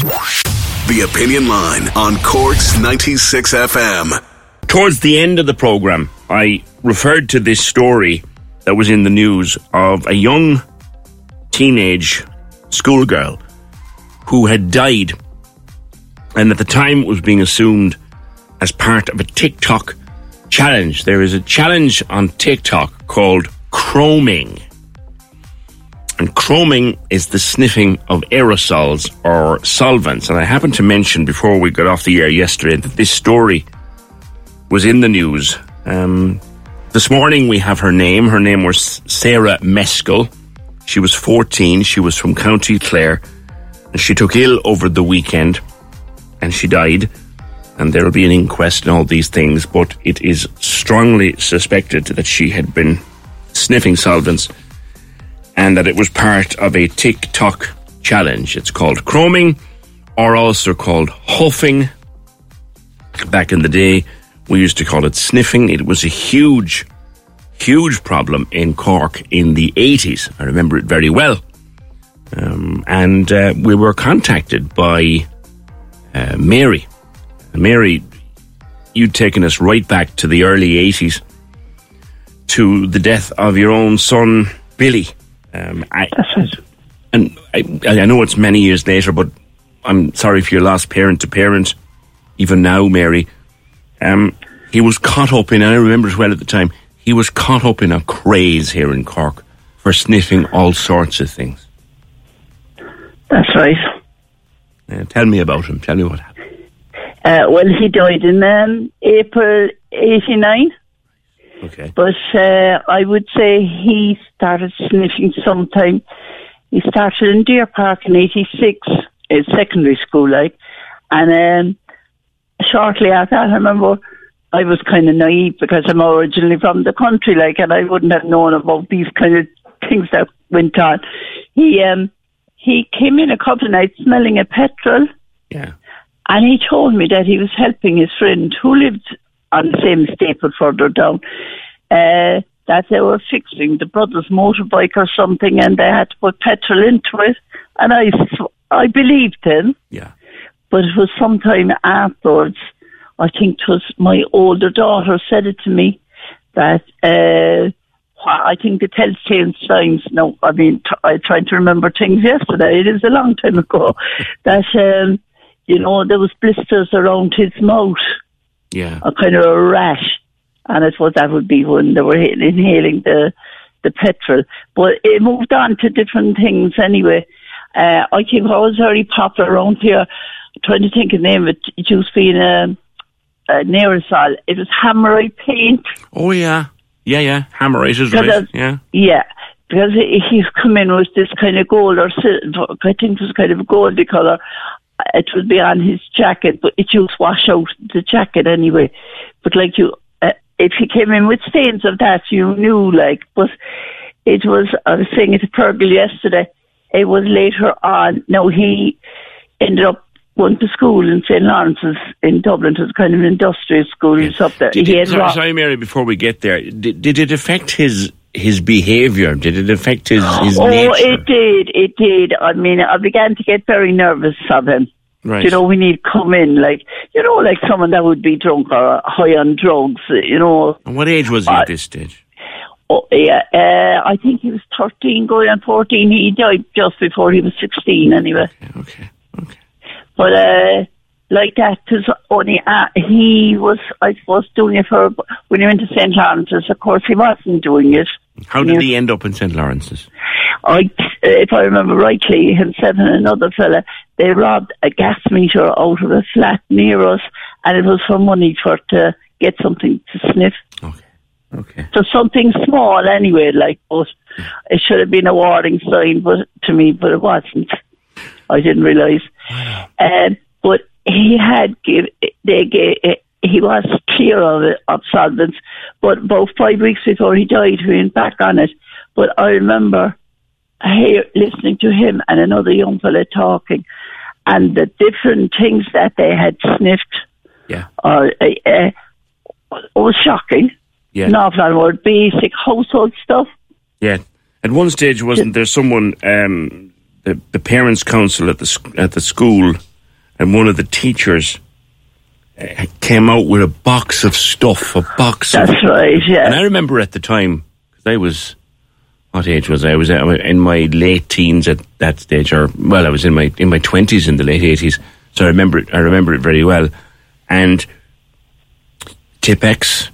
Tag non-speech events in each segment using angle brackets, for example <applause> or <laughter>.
The Opinion Line on Cork's 96 FM. Towards the end of the programme, I referred to this story that was in the news of a young teenage schoolgirl who had died, and at the time it was being assumed as part of a TikTok challenge. There is a challenge on TikTok called chroming. And chroming is the sniffing of aerosols or solvents. And I happened to mention before we got off the air yesterday that this story was in the news. Um, this morning we have her name. Her name was Sarah Meskel. She was 14. She was from County Clare. And she took ill over the weekend and she died. And there will be an inquest and all these things, but it is strongly suspected that she had been sniffing solvents and that it was part of a TikTok challenge. It's called chroming or also called huffing. Back in the day, we used to call it sniffing. It was a huge, huge problem in Cork in the 80s. I remember it very well. Um, and uh, we were contacted by uh, Mary. Mary, you'd taken us right back to the early 80s to the death of your own son, Billy. Um, I, And I, I know it's many years later, but I'm sorry for your lost parent to parent, even now, Mary. Um, he was caught up in, and I remember as well at the time, he was caught up in a craze here in Cork for sniffing all sorts of things. That's right. Uh, tell me about him. Tell me what happened. Uh, well, he died in um, April 89. Okay. But uh, I would say he started sniffing sometime. He started in Deer Park in '86, in secondary school, like, and um, shortly after that, I remember I was kind of naive because I'm originally from the country, like, and I wouldn't have known about these kind of things that went on. He um, he came in a couple of nights smelling a petrol. Yeah. And he told me that he was helping his friend who lived on the same but further down, uh, that they were fixing the brother's motorbike or something and they had to put petrol into it. And I, I believed him. Yeah. But it was sometime afterwards, I think it was my older daughter said it to me that, uh, I think the telltale signs, no, I mean, t- I tried to remember things yesterday, it is a long time ago, <laughs> that, um, you know, there was blisters around his mouth Yeah. a kind of a rash, and I suppose that would be when they were inhaling the the petrol. But it moved on to different things anyway. Uh, I think I was very popular around here. trying to think of the name of it. It used to be in a, a aerosol. It was hammerite paint. Oh, yeah. Yeah, yeah. Hammer is right. of- Yeah. Yeah, because he- he's come in with this kind of gold or silver. I think it was kind of a goldy colour. It would be on his jacket, but it used to wash out the jacket anyway. But like you, uh, if he came in with stains of that, you knew. Like, but it was. I was saying it to Fergal yesterday. It was later on. No, he ended up going to school in St Lawrence's in Dublin. It was kind of an industrial school. He was up there. Did he it, had sorry, rock- sorry, Mary, before we get there, did, did it affect his his behaviour? Did it affect his, his oh, nature? it did. It did. I mean, I began to get very nervous of him. right. You know, when he'd come in, like, you know, like someone that would be drunk or high on drugs, you know. and what age was he at this stage? Oh, yeah, uh, I think he was 13 going on 14. He died just before he was 16 anyway. Okay. Okay. But, uh, like that, because only, uh, he was, I suppose, doing it for, when he went to St. Lawrence's, of course, he wasn't doing it. How did Yeah. he end up in St. Lawrence's? I, if I remember rightly, himself and another fella, they robbed a gas meter out of a flat near us, and it was for money for to get something to sniff. Okay. Okay. So something small anyway, like, but it should have been a warning sign, but to me, but it wasn't. I didn't realise. Um, but he had give they gave he was clear of it of solvents, but about five weeks before he died, we went back on it. But I remember hear, listening to him and another young fella talking, and the different things that they had sniffed. Yeah. Or uh, uh, it was shocking. Yeah. Awful lot more basic household stuff. Yeah. At one stage, wasn't there someone, um, the, the parents' council at the at the school, and one of the teachers uh, came out with a box of stuff, a box of That's right, yeah. And I remember at the time, because I was, what age was I? I was uh, in my late teens at that stage, or well, I was in my in my twenties in the late eighties. So I remember it. I remember it very well. And Tipp-Ex,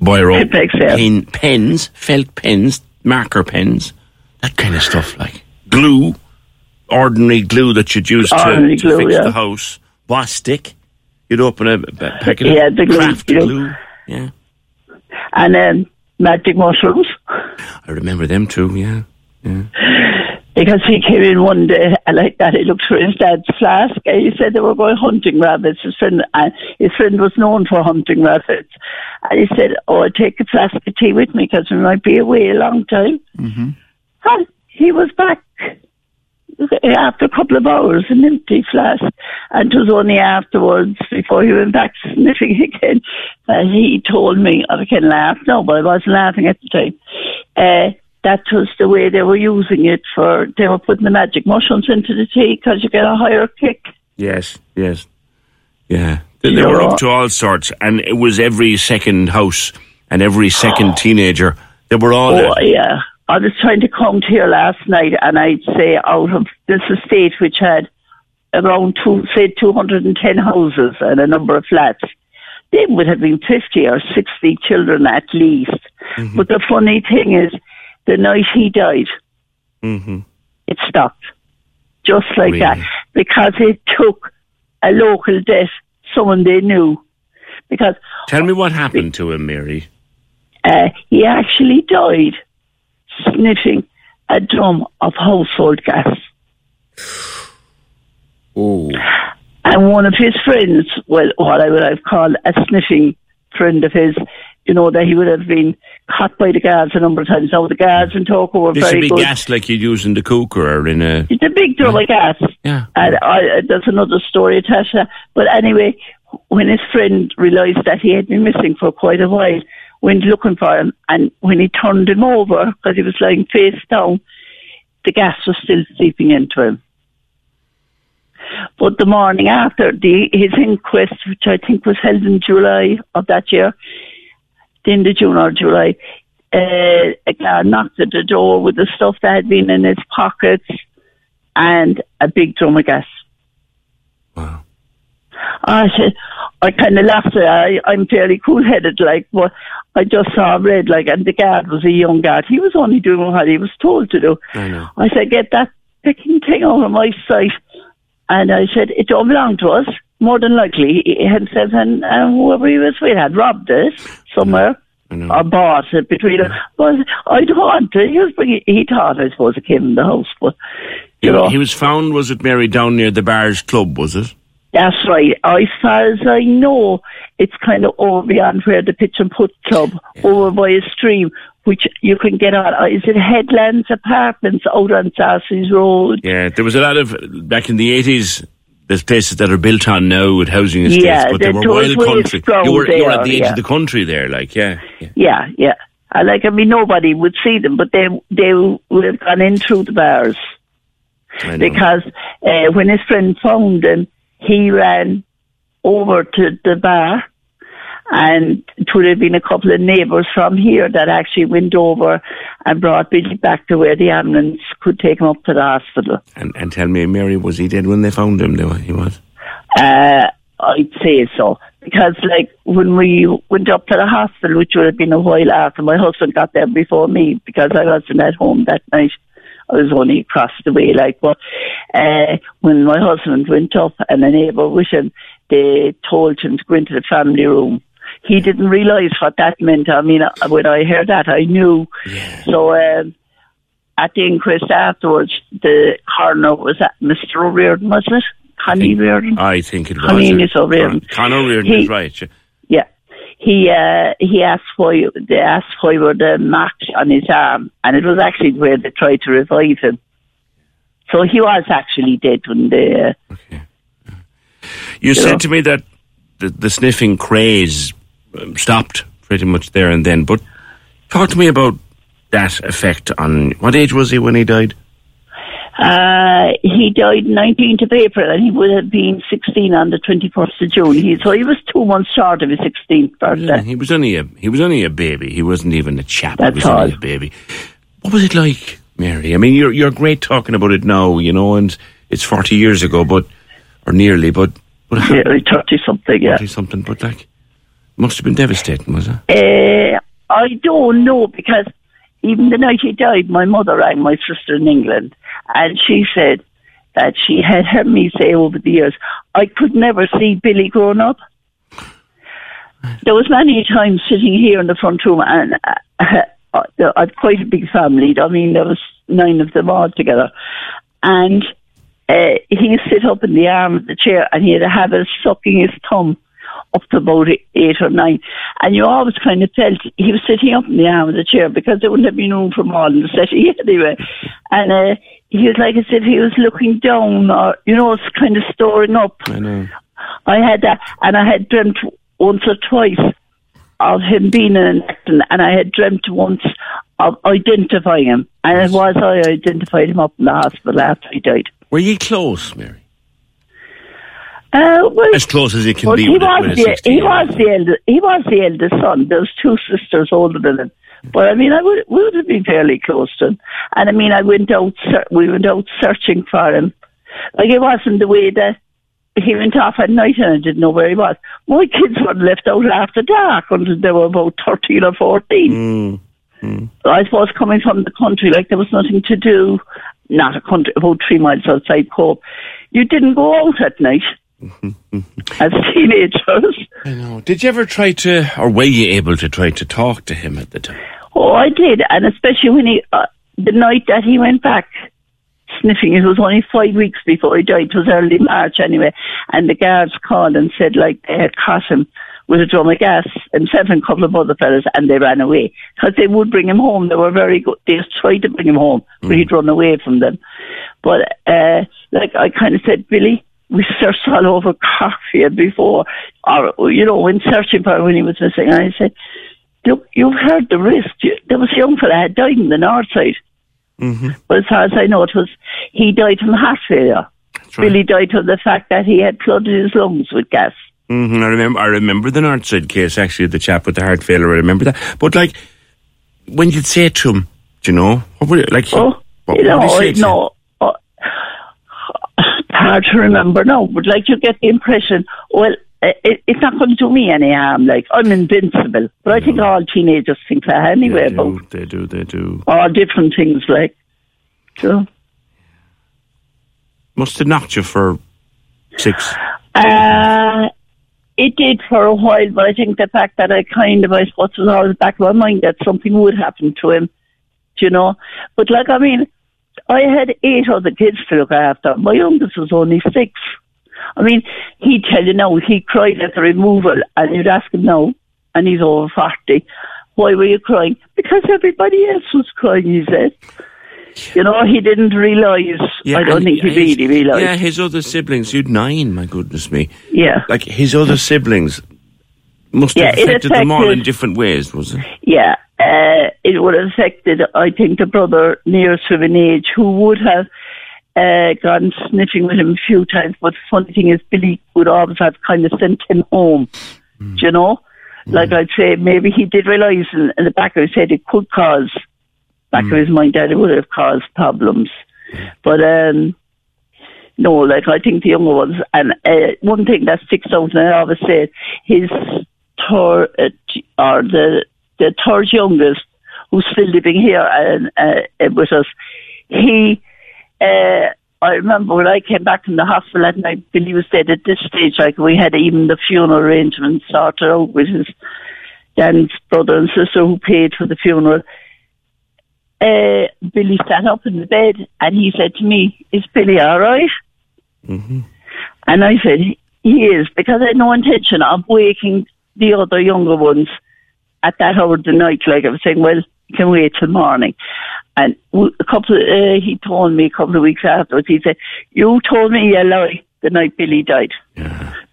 Biro, Tipp-Ex, yeah. pen, pens, felt pens, marker pens, that kind of stuff, like glue, ordinary glue that you'd use to, Ordinary to glue, fix yeah. the house, was stick. You'd open a, a packet Yeah, of the glue, craft you know. glue. Yeah. and then magic mushrooms. I remember them too, yeah. Because he came in one day and like that, he looked for his dad's flask and he said they were going hunting rabbits. His friend, and his friend was known for hunting rabbits. And he said, oh, I'll take a flask of tea with me because we might be away a long time. Mm-hmm. And he was back after a couple of hours, an empty flask. And it was only afterwards, before he went back sniffing <laughs> again, that he told me, I can laugh now, but I wasn't laughing at the time. Uh, that was the way they were using it for, they were putting the magic mushrooms into the tea because you get a higher kick. Yes, yes. Yeah. They, they were up to all sorts, and it was every second house and every second <gasps> teenager. They were all. Oh, yeah. I was trying to count here last night, and I'd say out of this estate, which had around two, say 210 houses and a number of flats, there would have been 50 or 60 children at least. But the funny thing is, the night he died, hmm it stopped. Just like Really? that. Because it took a local death, someone they knew. Because Tell me what happened to him, Mary. uh, he actually died sniffing a drum of household gas. Oh. And one of his friends, well, what I would have called a sniffing friend of his, you know, that he would have been caught by the guards a number of times. Now, the guards in Togher were This very be good. gas like you'd use in the cooker or in a. It's a big drum of gas. Yeah. And I, uh, there's another story attached to that. But anyway, when his friend realised that he had been missing for quite a while, went looking for him, and when he turned him over, because he was lying face down, the gas was still seeping into him. But the morning after the his inquest, which I think was held in July of that year, the end of June or July, uh, a guy knocked at the door with the stuff that had been in his pockets and a big drum of gas. Wow. I said, I kind of laughed. I, I'm fairly cool-headed, like, but I just saw red, like, and the guard was a young guard. He was only doing what he was told to do. I know. I said, get that picking thing out of my sight. And I said, it don't belong to us. More than likely, he himself and, and whoever he was with had robbed it somewhere I know. or bought it between them. But I don't want to. He, was bringing, he thought, I suppose, it came in the house, but, He, you know. he was found, was it Mary, down near the Barrs Club, was it? That's right. As far as I know, it's kind of over beyond where the Pitch and Put Club, over by a stream, which you can get on. Is it Headlands Apartments out on Sarcy's Road? Yeah, there was a lot of, back in the 80s, there's places that are built on now with housing estates, Yeah, but they there- were wild country. You were, you were at the edge yeah. of the country there, like, yeah. yeah. Yeah, yeah. I like. I mean, nobody would see them, but they they would have gone in through the bars because uh, when his friend found them, he ran over to the bar And it would have been a couple of neighbours from here that actually went over and brought Billy back to where the ambulance could take him up to the hospital. And, and tell me, Mary, was he dead when they found him? He was. Uh, I'd say so. Because, like, when we went up to the hospital, which would have been a while after, my husband got there before me because I wasn't at home that night. I was only across the way, like, but uh, when my husband went up and a neighbour with him, they told him to go into the family room. He didn't realise what that meant. I mean, uh, when I heard that, I knew. Yeah. So um, at the inquest afterwards, the coroner was at Mr. O'Riordan, wasn't it? Connie Reardon? I think it was. Uh, O'Riordan. Conor O'Riordan He- is right. yeah. Yeah. He uh, he asked why they asked why were the marks on his arm, and it was actually where they tried to revive him. So he was actually dead when they. Uh, You said to me that the, the sniffing craze um, stopped pretty much there and then. But talk to me about that effect on. What age was he when he died? uh, he died 19th of April, and he would have been 16 on the 21st of June. He, so he was two months short of his 16th birthday. He was only a he was only a baby. He wasn't even a chap. That's he was only all. a baby. What was it like, Mary? I mean, you're you're great talking about it now, you know, and it's forty years ago, but or nearly, but but Yeah, 30 something, yeah. something. But like, must have been devastating, was it? Uh, I don't know because even the night he died, my mother rang my sister in England, and she said that she had heard me say over the years, I could never see Billy growing up. There was many times sitting here in the front room, and uh, <laughs> I've quite a big family. I mean, there was nine of them all together, and uh, he'd sit up in the arm of the chair, and he'd have a sucking his thumb up to about eight or nine. And you always kind of felt he was sitting up in the arm of the chair because there wouldn't have been room for more in the settee anyway. And uh, he was like as if he was looking down or, you know, it's kind of storing up. I know. I had that, and I had dreamt once or twice of him being in an accident, and I had dreamt once of identifying him. And it was I identified him up in the hospital after he died. Were you close, Mary? Uh, well, As close as you can Well, be he was the 16 he was the eldest he was the eldest son. There's two sisters older than him, but I mean, I would we would have been fairly close to him. And I mean, I went out we went out searching for him. Like it wasn't the way that he went off at night and I didn't know where he was. My kids were left out after dark until they were about thirteen or fourteen. Mm. I suppose coming from the country, like there was nothing to do. Not a country, about three miles outside Cope. You didn't go out at night <laughs> as teenagers. I know. Did you ever try to, or were you able to try to talk to him at the time? Oh, I did, and especially when he, uh, the night that he went back sniffing, it was only five weeks before he died. It was early March anyway, and the guards called and said like they had caught him with a drum of gas and seven couple of other fellas, and they ran away because they would bring him home. They were very good. They tried to bring him home, but he'd run away from them. But uh, like I kind of said, Billy. We searched all over Corkfield before, or you know, when searching for him when he was missing. And I said, look, you've heard the risk. There was a young fella had died in the north side. Mm-hmm. But as far as I know, it was he died from heart failure. That's right. Billy died from the fact that he had flooded his lungs with gas. Hmm I remember. I remember the Northside case. Actually, the chap with the heart failure. I remember that. But like, when you'd say to him, do you know, what would you, like? Oh, what, you what say no. Oh, hard to remember now, but like you get the impression, well, it, it's not going to do me any harm. Like I'm invincible, but I think all teenagers think that anyway They do. They do. They do. all different things. Like, so. Must have knocked you for six. Uh, it did for a while, but I think the fact that I kind of, I suppose, was always back of my mind that something would happen to him, you know. But like, I mean, I had eight other kids to look after. My youngest was only six. I mean, he'd tell you now, he cried at the removal, and you'd ask him now, and he's over 40, why were you crying? Because everybody else was crying, he said. You know, he didn't realise, I don't think he his- really realised. Yeah, his other siblings. You'd nine. My goodness me. yeah. Like his other siblings must have Yeah, it affected them all in different ways. Was it? Yeah, uh, it would have affected, I think, the brother nearest to an age who would have uh, gone sniffing with him a few times. But the funny thing is, Billy would always have kind of sent him home, do you know? Like I'd say, maybe he did realise in, in the back of his head it could cause, back of his mind that it would have caused problems. But um, no, like I think the younger ones, and uh, one thing that sticks out, and I always say, his third, uh, or the the third youngest, who's still living here and uh, with us, he. Uh, I remember when I came back from the hospital at night, Billy was dead at this stage. Like we had even the funeral arrangements sorted out with his Dan's brother and sister who paid for the funeral. Uh, Billy sat up in the bed and he said to me, "Is Billy all right?" And I said, "He is," because I had no intention of waking the other younger ones at that hour of the night. Like I was saying, well, you can wait till morning. And a couple, uh, he told me a couple of weeks afterwards. He said, "You told me a lie the night Billy died."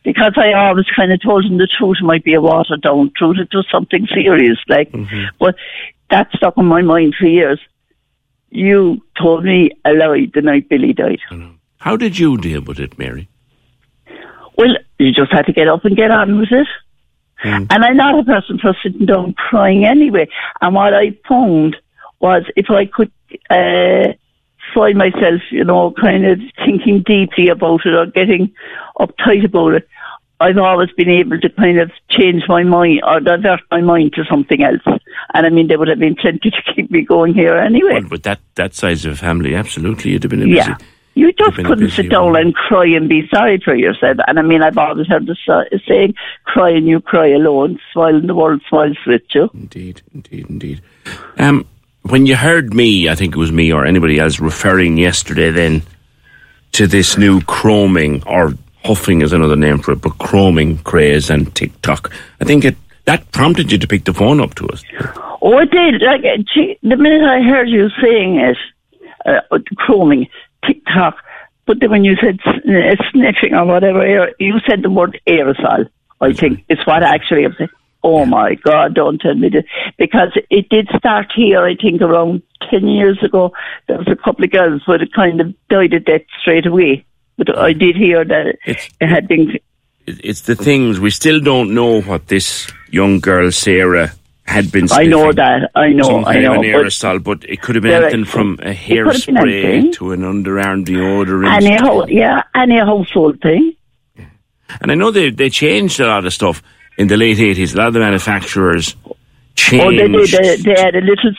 Because I always kind of told him the truth might be a watered down truth. It was something serious, like. But that stuck in my mind for years. You told me a lie the night Billy died. How did you deal with it, Mary? Well, you just had to get up and get on with it. And I'm not a person for sitting down crying anyway. And what I found was if I could uh, find myself, you know, kind of thinking deeply about it or getting uptight about it, I've always been able to kind of change my mind or divert my mind to something else. And I mean, there would have been plenty <laughs> to keep me going here anyway. Well, with that, that size of family, absolutely, you'd have been a Yeah. You just couldn't sit down and cry and be sorry for yourself. And I mean, I've always heard the saying, cry and you cry alone, smile and the world smiles with you. Indeed, indeed, indeed. Um, when you heard me, I think it was me or anybody else referring yesterday then to this new chroming or huffing is another name for it, but chroming craze and TikTok. I think it that prompted you to pick the phone up to us. Oh, it did. Like, gee, the minute I heard you saying it, uh, chroming, TikTok, but then when you said uh, sniffing or whatever, you said the word aerosol, I think, is what actually I'm saying. Oh my God, don't tell me this. Because it did start here, I think, around 10 years ago. There was a couple of girls who had kind of died of death straight away. But I mm. did hear that It's- it had been It's the things we still don't know what this young girl Sarah had been. I know that. I know. Some I know. an aerosol, but it could have been anything from a it could have been hairspray to an underarm deodorant. Any ho- yeah, any household thing. And I know they they changed a lot of stuff in the late eighties. A lot of the manufacturers changed. Oh, they. They, they had a little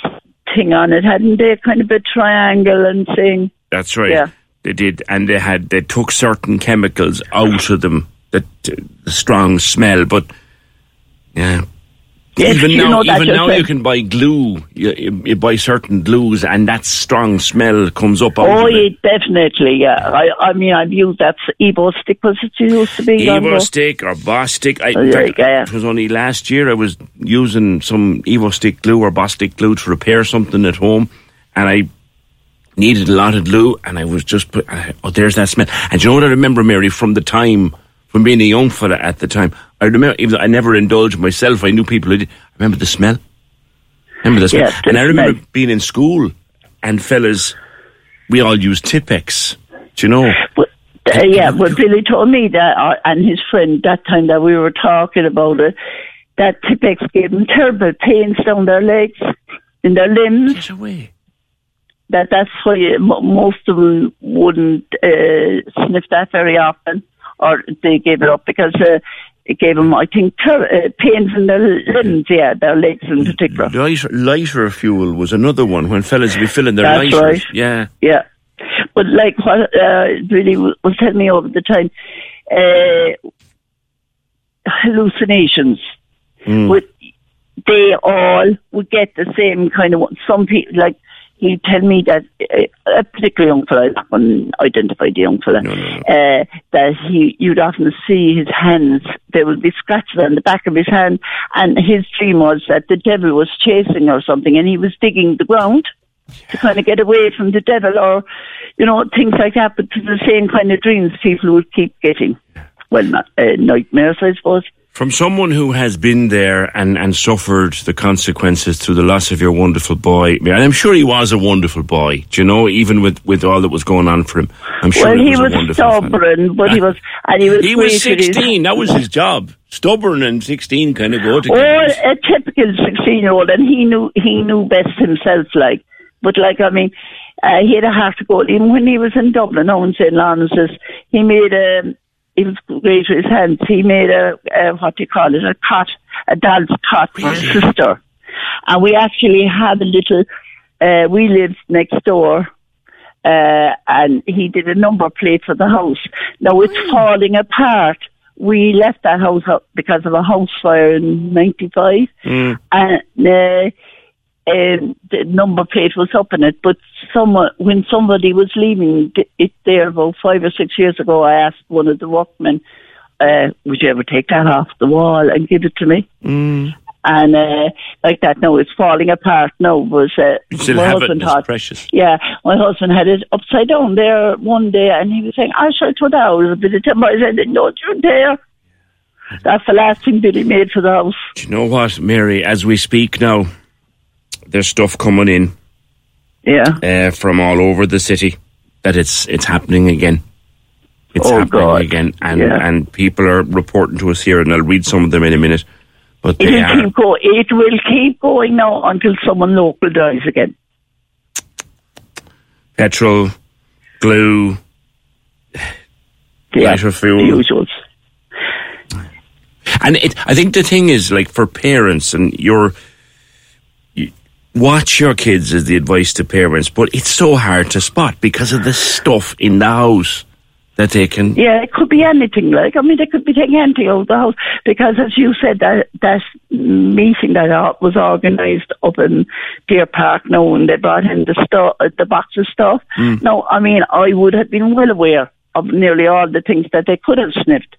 thing on it, hadn't they? Kind of a triangle and thing. That's right. Yeah. They did, and they had they took certain chemicals out of them that uh, the strong smell. But yeah, Yes, even you now, know even now you can buy glue. You, you, you buy certain glues, and that strong smell comes up. Oh, yeah, it. definitely. Yeah. I, I mean, I've used that Evo-Stik. Was it used to be? Evo stick or Bostik. I, Oh, yeah, yeah. It was only last year I was using some Evo-Stik glue or Bostik glue to repair something at home, and I needed a lot of glue, and I was just put. Uh, oh, there's that smell. And you know what I remember, Mary, from the time from being a young fella at the time. I remember, even though I never indulged myself, I knew people who did. I remember the smell. Remember the smell, and I remember smell. being in school, and fellas, we all used Tipp-Ex. Do you know? Uh, yeah, but Billy told me that, uh, and his friend, that time that we were talking about it, that Tipp-Ex gave them terrible pains down their legs, in their limbs. Get away. That that's why most of them wouldn't uh, sniff that very often, or they gave it up because uh, it gave them, I think, ter- uh, pains in their limbs. Yeah, their legs in particular. Lighter, lighter fuel was another one when fellas would be filling their That's lighters. right. Yeah. Yeah. But like what uh, really was telling me over the time, uh, hallucinations. Would they all would get the same kind of one. Some people like he'd tell me that uh, a particular young fella, I'm not going to identify the young fella, Uh, that he you'd often see his hands. There would be scratches on the back of his hand, and his dream was that the devil was chasing or something, and he was digging the ground to kind of get away from the devil or, you know, things like that. But the same kind of dreams people would keep getting. Well, not, uh, nightmares, I suppose. From someone who has been there and, and suffered the consequences through the loss of your wonderful boy, and I'm sure he was a wonderful boy, do you know, even with, with all that was going on for him. I'm sure well, he was, was a wonderful stubborn, but he was, and he was. He was great with his- 16, that was his job. Stubborn and 16 kind of go together. a typical sixteen-year-old, and he knew he knew best himself. Like, but like I mean, uh, he had a heart to go. Even when he was in Dublin, Owen St. Lawrence's, he made a. He was great with his hands. He made a, a what do you call it? A cot, a doll's cot for his sister, and we actually had a little. Uh, we lived next door. Uh, and he did a number plate for the house. Now it's falling apart. We left that house up because of a house fire in '95, and uh, um, the number plate was up in it. But someone, when somebody was leaving it there about five or six years ago, I asked one of the workmen, uh, "Would you ever take that off the wall and give it to me?" And uh, like that, no, it's falling apart. No, but uh, You still my have husband and it's thought, precious. yeah, my husband had it upside down there one day, and he was saying, "I shall put out a bit of timber." I said, "No, you dare!" That's the last thing Billy made for the house. Do you know what, Mary? As we speak now, there's stuff coming in Yeah. uh, from all over the city that it's it's happening again. It's Oh, happening God. again, and Yeah. and people are reporting to us here, and I'll read some of them in a minute. But it will are keep go. It will keep going now until someone local dies again. petrol, glue, Yeah, lighter fuel. the usuals. And it, I think the thing is, like, for parents, and your you, watch your kids is the advice to parents, but it's so hard to spot because of the stuff in the house that they can. Yeah, it could be anything. Like I mean, they could be taking anything out of the house because, as you said, that that meeting that was organised up in Deer Park now, and they brought in the stuff, the box of stuff. Mm. No, I mean, I would have been well aware of nearly all the things that they could have sniffed,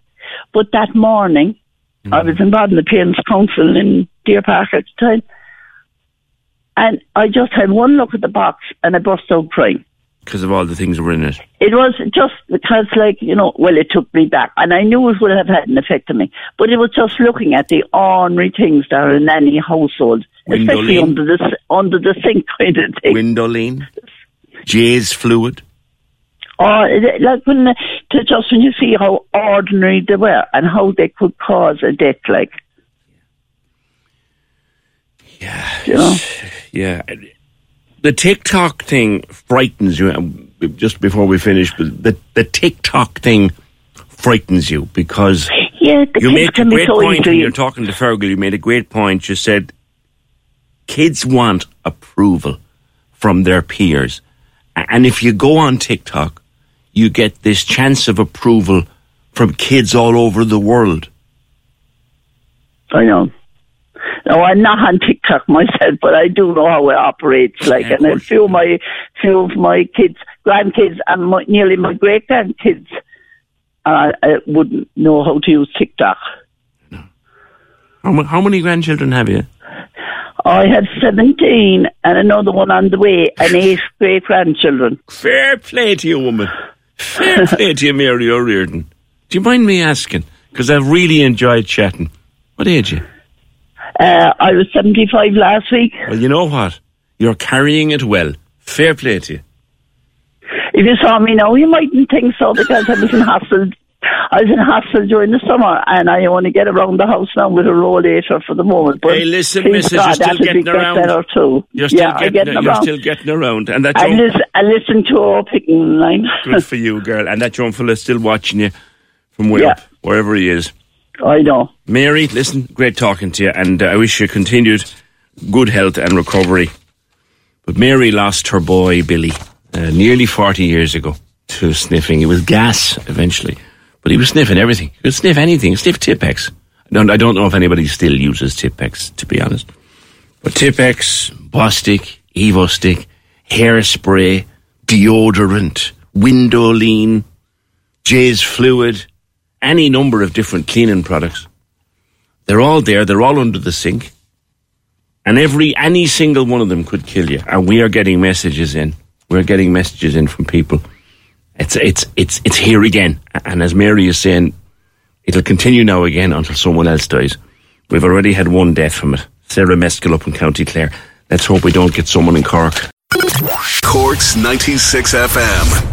but that morning, I mm. was involved in the Parents' Council in Deer Park at the time, and I just had one look at the box and I burst out crying. Because of all the things that were in it. It was just because, like, you know, well, it took me back. And I knew it would have had an effect on me. But it was just looking at the ornery things that are in any household, especially under the, under the sink <laughs> kind of thing. Windolene, Jeyes fluid. Oh, or, like, when, to just when you see how ordinary they were and how they could cause a death, like, Yeah. you know. Yeah. The TikTok thing frightens you. Just before we finish, but the, the TikTok thing frightens you because Yeah, you made a great so point when you're talking to Fergal. You made a great point. You said kids want approval from their peers, and if you go on TikTok, you get this chance of approval from kids all over the world. I know. No, I'm not on TikTok myself, but I do know how it operates. Like, Yeah, and a few of my, few of my kids, grandkids, and my, nearly my great grandkids, uh, uh, wouldn't know how to use TikTok. How, how many grandchildren have you? I have 17 and another one on the way, and eight <laughs> great grandchildren. Fair play to you, woman. Fair <laughs> play to you, Mary O'Riordan. Do you mind me asking? Because I've really enjoyed chatting. What age are you? Uh, I was 75 last week. Well, you know what? You're carrying it well. Fair play to you. If you saw me now, you mightn't think so because I was in hospital. I was in hospital during the summer, and I only get around the house now with a rollator for the moment. But Hey, listen, Mrs., you're still getting around. better too. You're still, yeah, getting, getting you're around. still getting around. And that I young, listen, I listen to our picking line. good for you, girl. And that young fella's still watching you from way Yeah. up, wherever he is. I know. Mary, listen, great talking to you, and uh, I wish you continued good health and recovery. But Mary lost her boy, Billy, uh, nearly 40 years ago to sniffing. It was gas eventually, but he was sniffing everything. He could sniff anything, sniff Tipp-Ex. I don't, I don't know if anybody still uses Tipp-Ex, to be honest. But Tipp-Ex, Bostik, Evo-Stik, hairspray, deodorant, Windolene, Jeyes fluid, any number of different cleaning products. They're all there. They're all under the sink, and every any single one of them could kill you. And we are getting messages in. We're getting messages in from people. It's it's it's it's here again. And as Mary is saying, It'll continue now again until someone else dies. We've already had one death from it. Sarah Meskel up in County Clare. Let's hope we don't get someone in Cork. Cork's 96 FM.